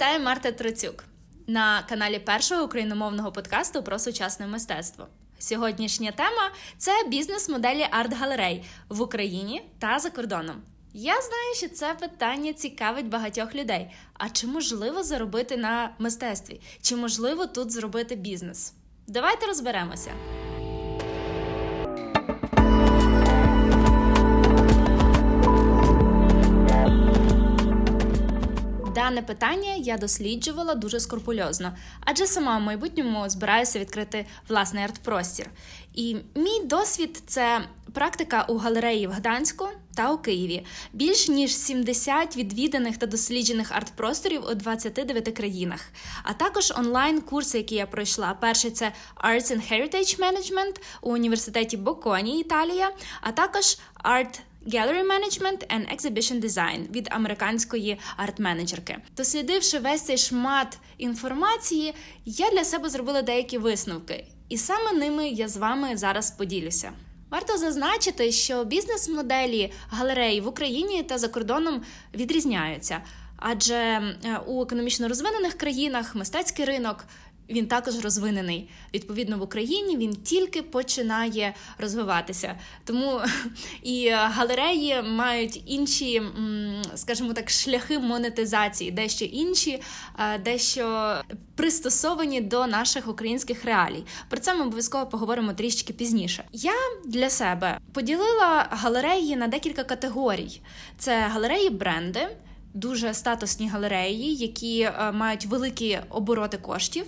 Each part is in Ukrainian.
вітає Марта Троцюк на каналі першого україномовного подкасту про сучасне мистецтво. Сьогоднішня тема це бізнес-моделі арт-галерей в Україні та за кордоном. Я знаю, що це питання цікавить багатьох людей. А чи можливо заробити на мистецтві? Чи можливо тут зробити бізнес? Давайте розберемося. Дане питання я досліджувала дуже скрупульозно, адже сама в майбутньому збираюся відкрити власний арт-простір. І мій досвід це практика у галереї в Гданську та у Києві, більш ніж 70 відвіданих та досліджених арт-просторів у 29 країнах, а також онлайн-курси, які я пройшла. Перший це Arts and Heritage Management у університеті Боконі, Італія, а також Art Gallery Management and Exhibition Design від американської арт-менеджерки. Дослідивши весь цей шмат інформації, я для себе зробила деякі висновки, і саме ними я з вами зараз поділюся. Варто зазначити, що бізнес-моделі галереї в Україні та за кордоном відрізняються, адже е, у економічно розвинених країнах мистецький ринок він також розвинений. Відповідно, в Україні він тільки починає розвиватися. Тому і галереї мають інші, скажімо так, шляхи монетизації, дещо інші, дещо пристосовані до наших українських реалій. Про це ми обов'язково поговоримо трішки пізніше. Я для себе поділила галереї на декілька категорій: це галереї бренди дуже статусні галереї, які е, мають великі обороти коштів.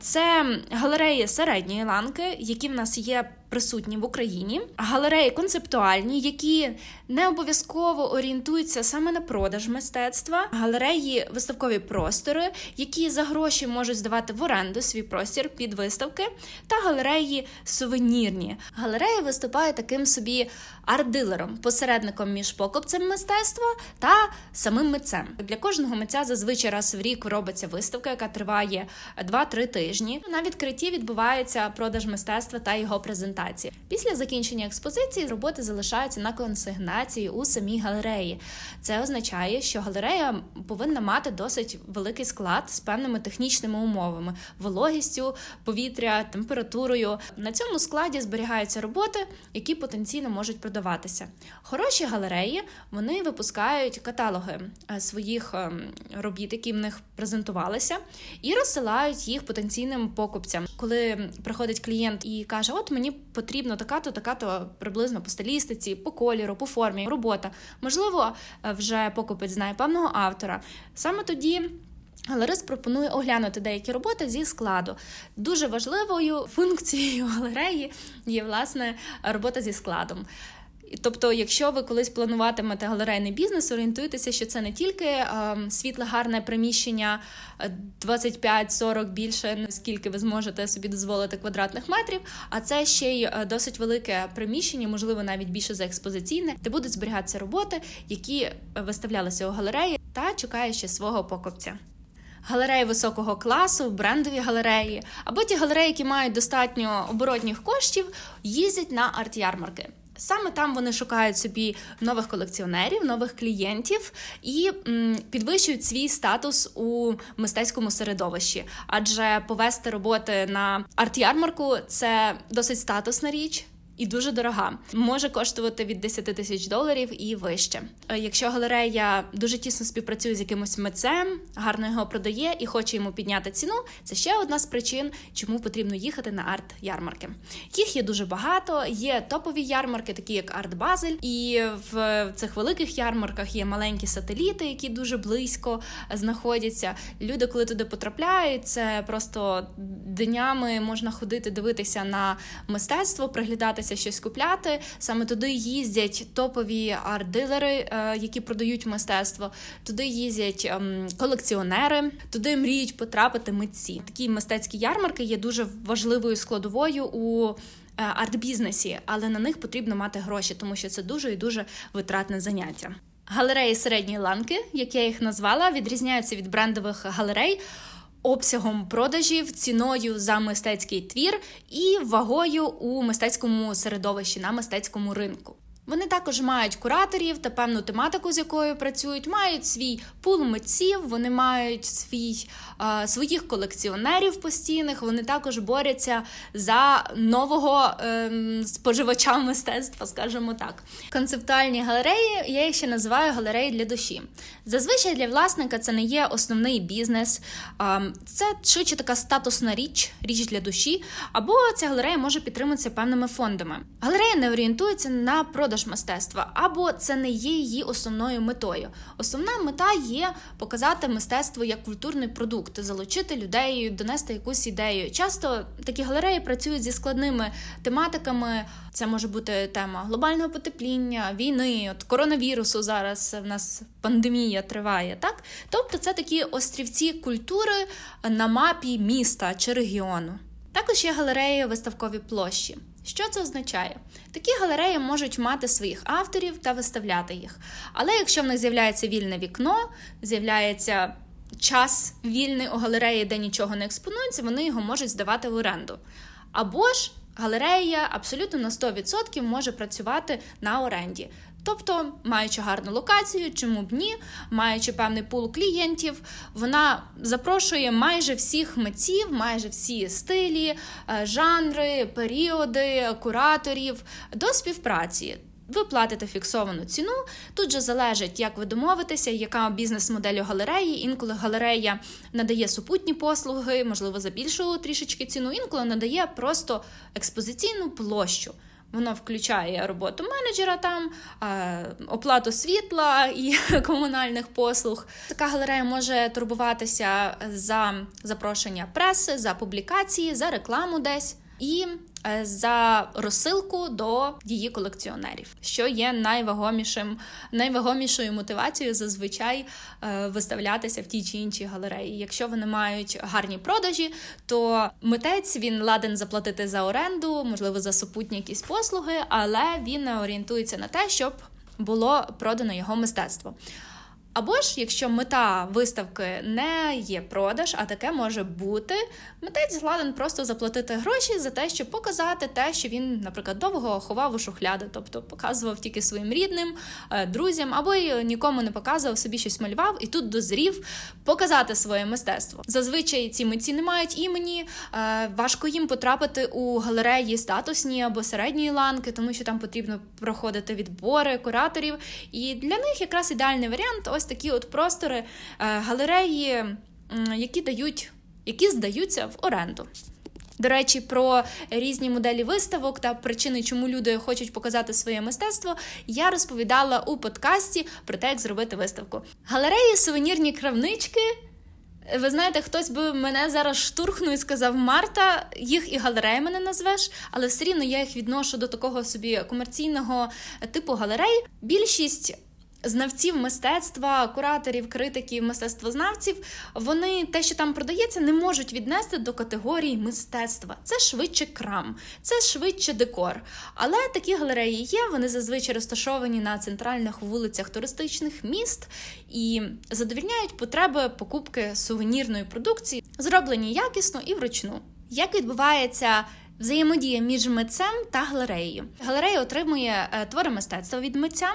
Це галереї середньої ланки, які в нас є присутні в Україні, галереї концептуальні, які не обов'язково орієнтуються саме на продаж мистецтва, галереї виставкові простори, які за гроші можуть здавати в оренду свій простір під виставки, та галереї сувенірні. Галереї виступають таким собі арт-дилером, посередником між покупцем мистецтва та самим митцем. Для кожного митця зазвичай раз в рік робиться виставка, яка триває 2-3 тижні. На відкритті відбувається продаж мистецтва та його презентація презентації. Після закінчення експозиції роботи залишаються на консигнації у самій галереї. Це означає, що галерея повинна мати досить великий склад з певними технічними умовами, вологістю, повітря, температурою. На цьому складі зберігаються роботи, які потенційно можуть продаватися. Хороші галереї вони випускають каталоги е, своїх ем, робіт, які в них презентувалися, і розсилають їх потенційним покупцям. Коли приходить клієнт і каже: От мені потрібно така-то, така-то приблизно по стилістиці, по кольору, по формі, робота. Можливо, е, вже покупець знає певного автора. Саме тоді. Галерист пропонує оглянути деякі роботи зі складу. Дуже важливою функцією галереї є власне робота зі складом. Тобто, якщо ви колись плануватимете галерейний бізнес, орієнтуйтеся, що це не тільки е, світле гарне приміщення 25-40 більше, скільки ви зможете собі дозволити квадратних метрів, а це ще й е, досить велике приміщення, можливо, навіть більше за експозиційне, де будуть зберігатися роботи, які виставлялися у галереї, та чекає ще свого покупця. Галереї високого класу, брендові галереї, або ті галереї, які мають достатньо оборотніх коштів, їздять на арт-ярмарки. Саме там вони шукають собі нових колекціонерів, нових клієнтів і м, підвищують свій статус у мистецькому середовищі, адже повести роботи на арт-ярмарку – це досить статусна річ і дуже дорога. Може коштувати від 10 тисяч доларів і вище. Е, якщо галерея дуже тісно співпрацює з якимось митцем, гарно його продає і хоче йому підняти ціну, це ще одна з причин, чому потрібно їхати на арт-ярмарки. Їх є дуже багато. Є топові ярмарки, такі як Арт Базель, і в цих великих ярмарках є маленькі сателіти, які дуже близько знаходяться. Люди, коли туди потрапляють, це просто днями можна ходити, дивитися на мистецтво, приглядатися збираєтеся щось купляти, саме туди їздять топові арт-дилери, е, які продають мистецтво. Туди їздять ем, колекціонери, туди мріють потрапити митці. Такі мистецькі ярмарки є дуже важливою складовою у. Е, арт-бізнесі, але на них потрібно мати гроші, тому що це дуже і дуже витратне заняття. Галереї середньої ланки, як я їх назвала, відрізняються від брендових галерей обсягом продажів, ціною за мистецький твір і вагою у мистецькому середовищі на мистецькому ринку. Вони також мають кураторів та певну тематику, з якою працюють, мають свій пул митців, вони мають свій, е, своїх колекціонерів постійних. Вони також борються за нового е, споживача мистецтва, скажімо так. Концептуальні галереї я їх ще називаю галереї для душі. Зазвичай для власника це не є основний бізнес, е, це швидше така статусна річ, річ для душі, або ця галерея може підтримуватися певними фондами. Галерея не орієнтується на продаж продаж мистецтва, або це не є її основною метою. Основна мета є показати мистецтво як культурний продукт, залучити людей, донести якусь ідею. Часто такі галереї працюють зі складними тематиками. Це може бути тема глобального потепління, війни, от коронавірусу. Зараз в нас пандемія триває. Так, тобто це такі острівці культури на мапі міста чи регіону. Також є галереї виставкові площі. Що це означає? Такі галереї можуть мати своїх авторів та виставляти їх. Але якщо в них з'являється вільне вікно, з'являється час вільний у галереї, де нічого не експонується, вони його можуть здавати в оренду. Або ж галерея абсолютно на 100% може працювати на оренді. Тобто, маючи гарну локацію, чому б ні, маючи певний пул клієнтів, вона запрошує майже всіх митців, майже всі стилі, е, жанри, періоди, кураторів до співпраці. Ви платите фіксовану ціну. Тут же залежить, як ви домовитеся, яка бізнес-модель у галереї. Інколи галерея надає супутні послуги, можливо, за більшу трішечки ціну, інколи надає просто експозиційну площу. Воно включає роботу менеджера, там оплату світла і комунальних послуг. Така галерея може турбуватися за запрошення преси, за публікації, за рекламу десь і за розсилку до її колекціонерів, що є найвагомішим, найвагомішою мотивацією зазвичай е, виставлятися в тій чи іншій галереї. Якщо вони мають гарні продажі, то митець він ладен заплатити за оренду, можливо, за супутні якісь послуги, але він орієнтується на те, щоб було продано його мистецтво. Або ж, якщо мета виставки не є продаж, а таке може бути, митець згладен просто заплатити гроші за те, щоб показати те, що він, наприклад, довго ховав у шухляди, тобто показував тільки своїм рідним, е, друзям, або й нікому не показував, собі щось малював, і тут дозрів показати своє мистецтво. Зазвичай ці митці не мають імені, е, важко їм потрапити у галереї статусні або середньої ланки, тому що там потрібно проходити відбори кураторів. І для них якраз ідеальний варіант ось такі от простори, е, галереї, які дають, які здаються в оренду. До речі, про різні моделі виставок та причини, чому люди хочуть показати своє мистецтво, я розповідала у подкасті про те, як зробити виставку. Галереї, сувенірні кравнички. Ви знаєте, хтось би мене зараз штурхнув і сказав: Марта, їх і галереями не назвеш, але все рівно я їх відношу до такого собі комерційного типу галерей. Більшість знавців мистецтва, кураторів, критиків, мистецтвознавців, вони те, що там продається, не можуть віднести до категорії мистецтва. Це швидше крам, це швидше декор. Але такі галереї є. Вони зазвичай розташовані на центральних вулицях туристичних міст і задовільняють потреби покупки сувенірної продукції, зроблені якісно і вручну. Як відбувається взаємодія між митцем та галереєю? Галерея отримує е, твори мистецтва від митця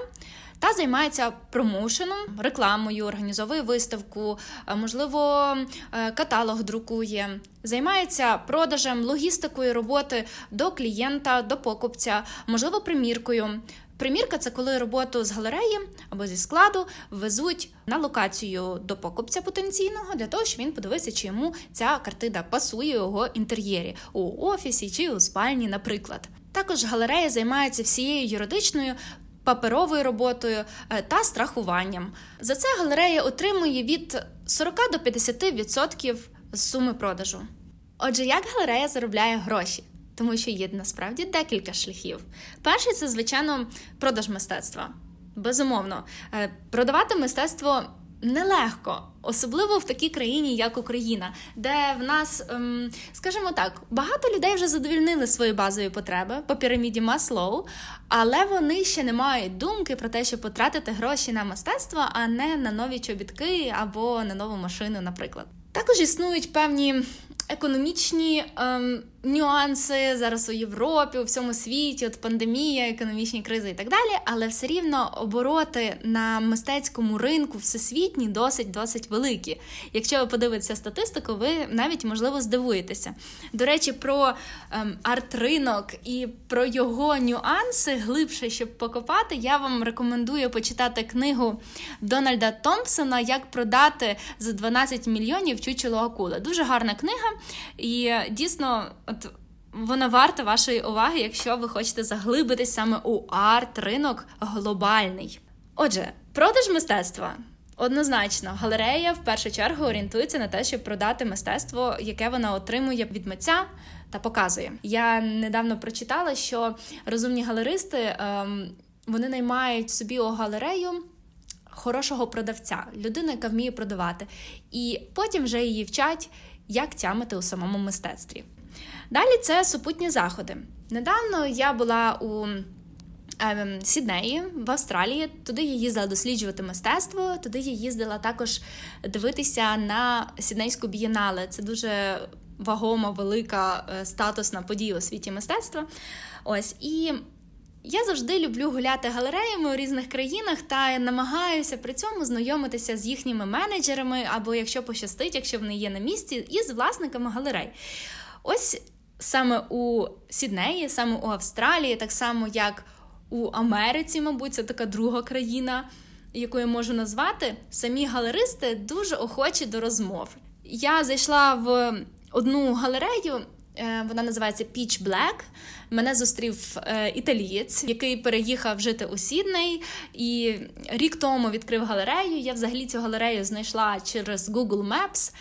та займається промоушеном, рекламою, організовує виставку, е, можливо, е, каталог друкує, займається продажем, логістикою роботи до клієнта, до покупця, можливо, приміркою. Примірка це коли роботу з галереї або зі складу везуть на локацію до покупця потенційного для того, щоб він подивився, чи йому ця картина пасує його інтер'єрі у офісі чи у спальні, наприклад. Також галерея займається всією юридичною паперовою роботою е, та страхуванням. За це галерея отримує від 40 до 50% з суми продажу. Отже, як галерея заробляє гроші? Тому що є насправді декілька шляхів. Перший це, звичайно, продаж мистецтва. Безумовно, е, продавати мистецтво нелегко, особливо в такій країні, як Україна, де в нас, ем, скажімо так, багато людей вже задовільнили свої базові потреби по піраміді Маслоу, але вони ще не мають думки про те, щоб потратити гроші на мистецтво, а не на нові чобітки або на нову машину, наприклад. Також існують певні економічні ем, нюанси зараз у Європі, у всьому світі, от пандемія, економічні кризи і так далі. Але все рівно обороти на мистецькому ринку всесвітні досить досить великі. Якщо ви подивитеся статистику, ви навіть можливо здивуєтеся. До речі, про ем, арт-ринок і про його нюанси глибше, щоб покопати, я вам рекомендую почитати книгу Дональда Томпсона Як продати за 12 мільйонів чучело акула. Дуже гарна книга, і дійсно. От вона варта вашої уваги, якщо ви хочете заглибитись саме у арт-ринок глобальний. Отже, продаж мистецтва. Однозначно, галерея в першу чергу орієнтується на те, щоб продати мистецтво, яке вона отримує від митця та показує. Я недавно прочитала, що розумні галеристи ем, вони наймають собі у галерею хорошого продавця, людину, яка вміє продавати, і потім вже її вчать, як тямити у самому мистецтві. Далі це супутні заходи. Недавно я була у ем, Сіднеї в Австралії. Туди я їздила досліджувати мистецтво. Туди я їздила також дивитися на Сіднейську бієнале. Це дуже вагома, велика е, статусна подія у світі мистецтва. Ось і. Я завжди люблю гуляти галереями у різних країнах та намагаюся при цьому знайомитися з їхніми менеджерами, або якщо пощастить, якщо вони є на місці, і з власниками галерей. Ось саме у Сіднеї, саме у Австралії, так само як у Америці, мабуть, це така друга країна, яку я можу назвати, самі галеристи дуже охочі до розмов. Я зайшла в одну галерею. Е, вона називається Peach Black. Мене зустрів е, італієць, який переїхав жити у Сідней, і рік тому відкрив галерею. Я взагалі цю галерею знайшла через Google Maps.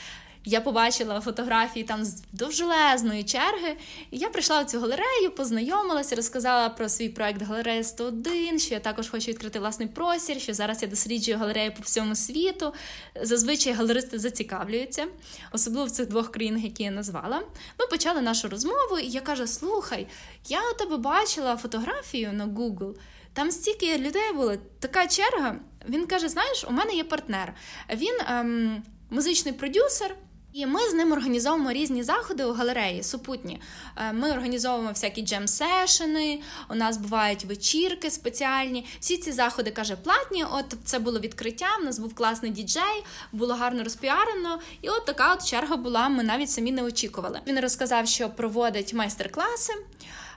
Я побачила фотографії там з довжелезної черги. І я прийшла в цю галерею, познайомилася, розказала про свій проект Галерея 101, що я також хочу відкрити власний простір, що зараз я досліджую галереї по всьому світу. Зазвичай галеристи зацікавлюються, особливо в цих двох країнах, які я назвала. Ми почали нашу розмову, і я кажу: слухай, я у тебе бачила фотографію на Google. Там стільки людей було, така черга. Він каже: Знаєш, у мене є партнер. Він ем, музичний продюсер. І ми з ним організовуємо різні заходи у галереї супутні. Е, ми організовуємо всякі джем-сешени, у нас бувають вечірки спеціальні. Всі ці заходи каже платні. От це було відкриття. У нас був класний діджей, було гарно розпіарено. І от така от черга була. Ми навіть самі не очікували. Він розказав, що проводить майстер-класи.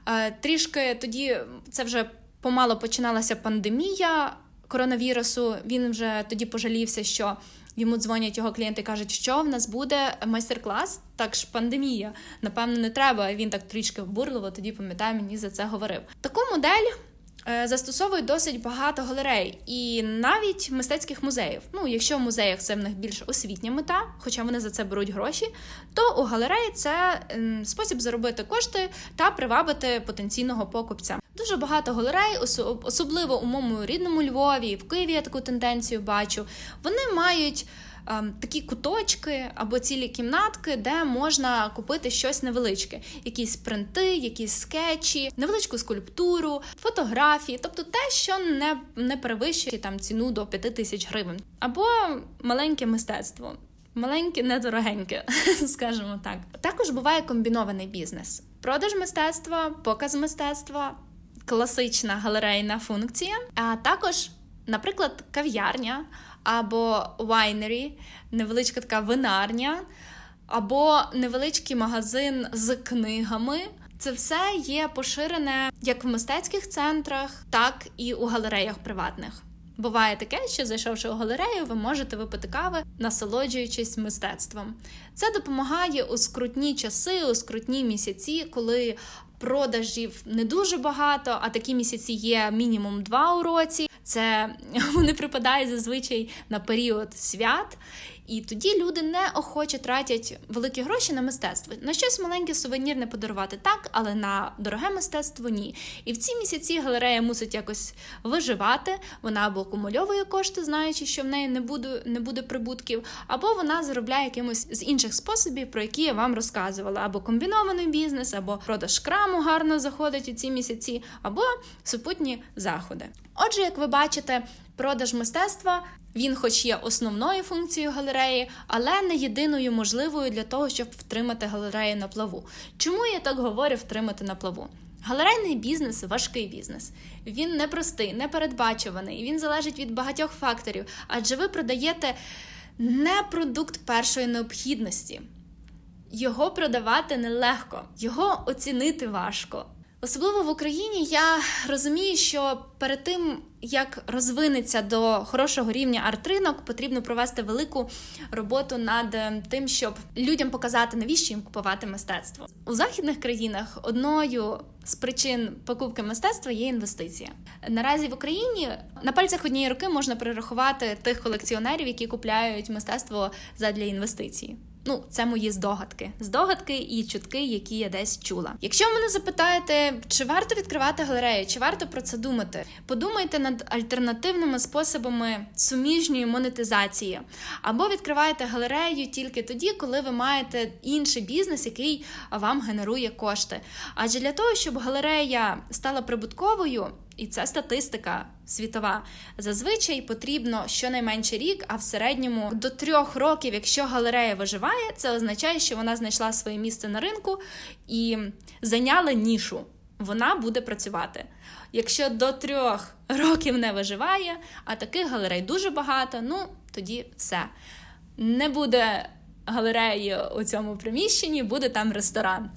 Е, трішки тоді це вже помало починалася пандемія коронавірусу. Він вже тоді пожалівся, що. Йому дзвонять його клієнти кажуть, що в нас буде майстер-клас, так ж пандемія. Напевно, не треба. Він так трішки вбурливо, тоді пам'ятаю, мені за це говорив. Таку модель. Е, застосовують досить багато галерей і навіть мистецьких музеїв. Ну, якщо в музеях це в них більш освітня мета, хоча вони за це беруть гроші, то у галереї це спосіб заробити кошти та привабити потенційного покупця. Дуже багато галерей, особливо у моєму рідному Львові, в Києві я таку тенденцію бачу. Вони мають. Ем, такі куточки або цілі кімнатки, де можна купити щось невеличке, якісь принти, якісь скетчі, невеличку скульптуру, фотографії, тобто те, що не не перевищує там ціну до 5 тисяч гривень, або маленьке мистецтво. Маленьке, недорогеньке, скажімо так. Також буває комбінований бізнес: продаж мистецтва, показ мистецтва, класична галерейна функція, а також, наприклад, кав'ярня або вайнері, невеличка така винарня, або невеличкий магазин з книгами. Це все є поширене як в мистецьких центрах, так і у галереях приватних. Буває таке, що зайшовши у галерею, ви можете випити кави, насолоджуючись мистецтвом. Це допомагає у скрутні часи, у скрутні місяці, коли продажів не дуже багато, а такі місяці є мінімум два у році. Це вони припадають зазвичай на період свят. І тоді люди неохоче тратять великі гроші на мистецтво. На щось маленьке сувенірне подарувати так, але на дороге мистецтво ні. І в ці місяці галерея мусить якось виживати. Вона або акумульовує кошти, знаючи, що в неї не буде не буде прибутків, або вона заробляє якимось з інших способів, про які я вам розказувала, або комбінований бізнес, або продаж краму гарно заходить у ці місяці, або супутні заходи. Отже, як ви бачите, Продаж мистецтва він, хоч є основною функцією галереї, але не єдиною можливою для того, щоб втримати галерею на плаву. Чому я так говорю втримати на плаву? Галерейний бізнес важкий бізнес. Він непростий, непередбачуваний, він залежить від багатьох факторів, адже ви продаєте не продукт першої необхідності. Його продавати нелегко, його оцінити важко. Особливо в Україні я розумію, що перед тим як розвинеться до хорошого рівня арт-ринок, потрібно провести велику роботу над е, тим, щоб людям показати, навіщо їм купувати мистецтво у західних країнах. Одною з причин покупки мистецтва є інвестиція. Наразі в Україні на пальцях однієї руки можна перерахувати тих колекціонерів, які купляють мистецтво задля інвестицій. Ну, це мої здогадки, здогадки і чутки, які я десь чула. Якщо мене запитаєте, чи варто відкривати галерею, чи варто про це думати, подумайте над альтернативними способами суміжньої монетизації, або відкриваєте галерею тільки тоді, коли ви маєте інший бізнес, який вам генерує кошти. Адже для того, щоб галерея стала прибутковою. І це статистика світова. Зазвичай потрібно щонайменше рік, а в середньому до трьох років, якщо галерея виживає, це означає, що вона знайшла своє місце на ринку і зайняла нішу. Вона буде працювати. Якщо до трьох років не виживає, а таких галерей дуже багато, ну тоді все. Не буде галереї у цьому приміщенні, буде там ресторан.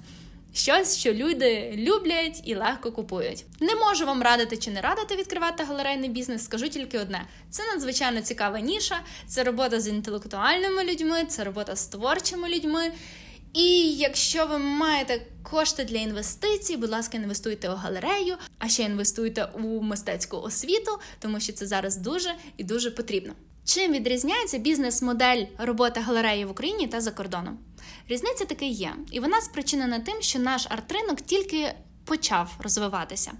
Щось, що люди люблять і легко купують. Не можу вам радити чи не радити відкривати галерейний бізнес. Скажу тільки одне: це надзвичайно цікава ніша, це робота з інтелектуальними людьми, це робота з творчими людьми. І якщо ви маєте кошти для інвестицій, будь ласка, інвестуйте у галерею, а ще інвестуйте у мистецьку освіту, тому що це зараз дуже і дуже потрібно. Чим відрізняється бізнес-модель роботи галереї в Україні та за кордоном? Різниця таки є, і вона спричинена тим, що наш арт-ринок тільки почав розвиватися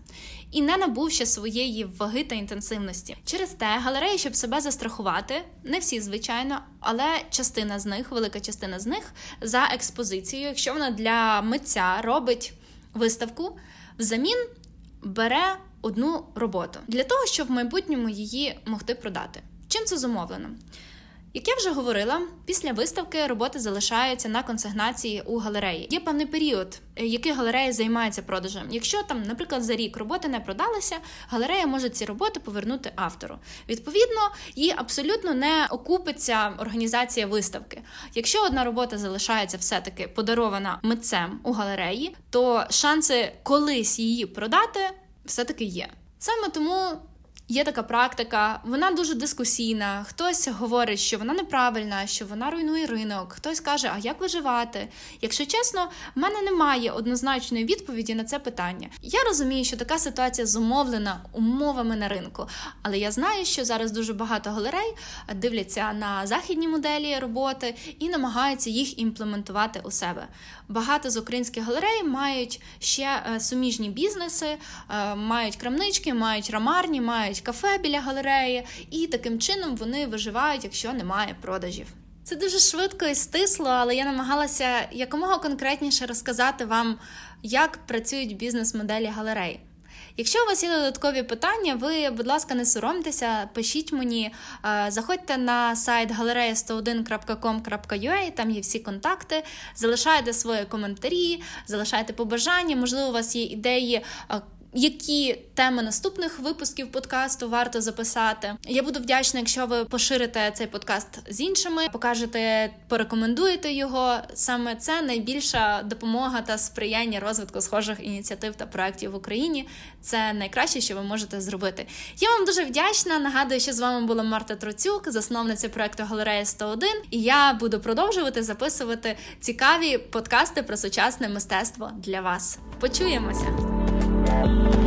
і не набув ще своєї ваги та інтенсивності. Через те галереї, щоб себе застрахувати, не всі, звичайно, але частина з них, велика частина з них за експозицією, якщо вона для митця робить виставку, взамін бере одну роботу для того, щоб в майбутньому її могти продати. Чим це зумовлено? Як я вже говорила, після виставки роботи залишаються на консигнації у галереї. Є певний період, е, який галерея займається продажем. Якщо там, наприклад, за рік роботи не продалися, галерея може ці роботи повернути автору. Відповідно, їй абсолютно не окупиться організація виставки. Якщо одна робота залишається все-таки подарована митцем у галереї, то шанси колись її продати все-таки є. Саме тому Є така практика, вона дуже дискусійна. Хтось говорить, що вона неправильна, що вона руйнує ринок. Хтось каже, а як виживати? Якщо чесно, в мене немає однозначної відповіді на це питання. Я розумію, що така ситуація зумовлена умовами на ринку, але я знаю, що зараз дуже багато галерей дивляться на західні моделі роботи і намагаються їх імплементувати у себе. Багато з українських галерей мають ще е, суміжні бізнеси, е, мають крамнички, мають рамарні, мають кафе біля галереї, і таким чином вони виживають, якщо немає продажів. Це дуже швидко і стисло, але я намагалася якомога конкретніше розказати вам, як працюють бізнес-моделі галерей. Якщо у вас є додаткові питання, ви, будь ласка, не соромтеся, пишіть мені, е, заходьте на сайт galeria101.com.ua, там є всі контакти, залишайте свої коментарі, залишайте побажання, можливо, у вас є ідеї. Які теми наступних випусків подкасту варто записати. Я буду вдячна, якщо ви поширите цей подкаст з іншими, покажете, порекомендуєте його. Саме це найбільша допомога та сприяння розвитку схожих ініціатив та проєктів в Україні. Це найкраще, що ви можете зробити. Я вам дуже вдячна. Нагадую, що з вами була Марта Троцюк, засновниця проекту Галерея 101, і я буду продовжувати записувати цікаві подкасти про сучасне мистецтво для вас. Почуємося. Bye.